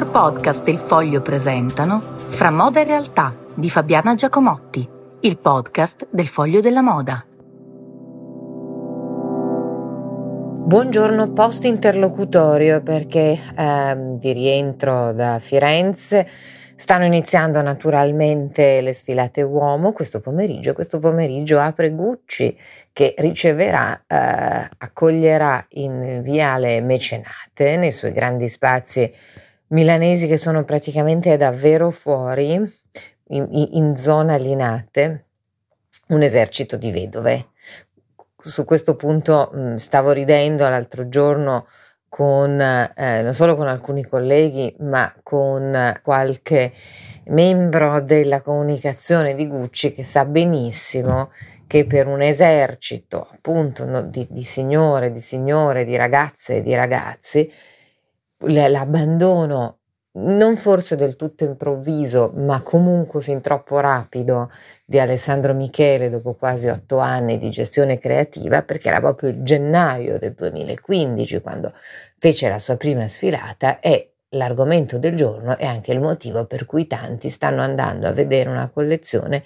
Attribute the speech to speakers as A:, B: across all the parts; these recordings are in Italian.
A: Dottor Podcast e il Foglio presentano Fra moda e realtà di Fabiana Giacomotti, il podcast del Foglio della Moda.
B: Buongiorno post interlocutorio perché ehm, di rientro da Firenze stanno iniziando naturalmente le sfilate uomo questo pomeriggio. Questo pomeriggio apre Gucci che riceverà, eh, accoglierà in Viale Mecenate nei suoi grandi spazi milanesi che sono praticamente davvero fuori, in, in zona Linate, un esercito di vedove. Su questo punto mh, stavo ridendo l'altro giorno con, eh, non solo con alcuni colleghi, ma con qualche membro della comunicazione di Gucci che sa benissimo che per un esercito appunto no, di, di signore, di signore, di ragazze e di ragazzi, l'abbandono non forse del tutto improvviso, ma comunque fin troppo rapido di Alessandro Michele dopo quasi otto anni di gestione creativa, perché era proprio il gennaio del 2015 quando fece la sua prima sfilata e l'argomento del giorno è anche il motivo per cui tanti stanno andando a vedere una collezione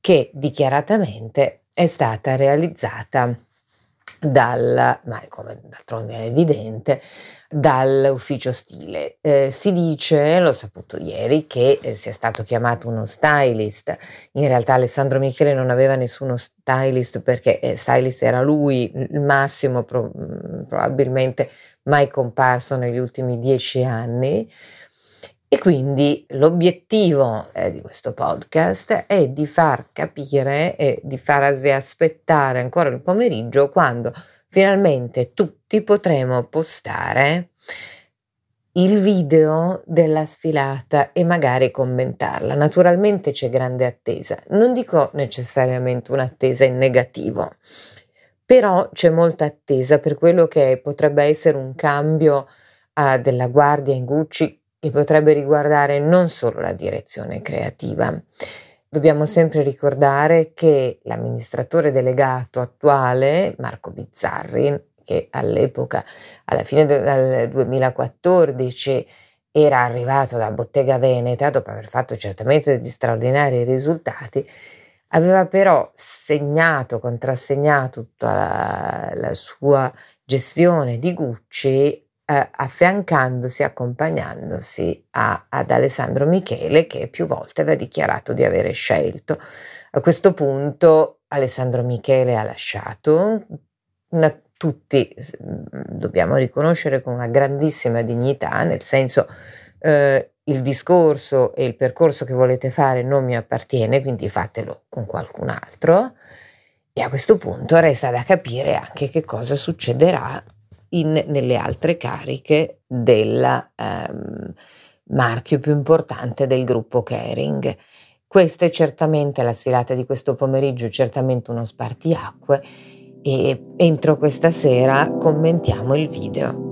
B: che dichiaratamente è stata realizzata dal, ma come d'altronde è evidente, dall'ufficio stile. Eh, si dice, l'ho saputo ieri, che eh, sia stato chiamato uno stylist. In realtà Alessandro Michele non aveva nessuno stylist perché eh, stylist era lui, il massimo pro, mm, probabilmente mai comparso negli ultimi dieci anni. E quindi l'obiettivo eh, di questo podcast è di far capire e di far aspettare ancora il pomeriggio quando finalmente tutti potremo postare il video della sfilata e magari commentarla. Naturalmente c'è grande attesa, non dico necessariamente un'attesa in negativo, però c'è molta attesa per quello che potrebbe essere un cambio uh, della guardia in Gucci che potrebbe riguardare non solo la direzione creativa. Dobbiamo sempre ricordare che l'amministratore delegato attuale, Marco Bizzarri, che all'epoca, alla fine del 2014, era arrivato da Bottega Veneta dopo aver fatto certamente degli straordinari risultati, aveva però segnato, contrassegnato tutta la, la sua gestione di Gucci eh, affiancandosi, accompagnandosi a, ad Alessandro Michele che più volte aveva dichiarato di avere scelto. A questo punto Alessandro Michele ha lasciato, una, tutti dobbiamo riconoscere con una grandissima dignità, nel senso eh, il discorso e il percorso che volete fare non mi appartiene, quindi fatelo con qualcun altro. E a questo punto resta da capire anche che cosa succederà in, nelle altre cariche del ehm, marchio più importante del gruppo Kering. Questa è certamente la sfilata di questo pomeriggio, certamente uno spartiacque e entro questa sera commentiamo il video.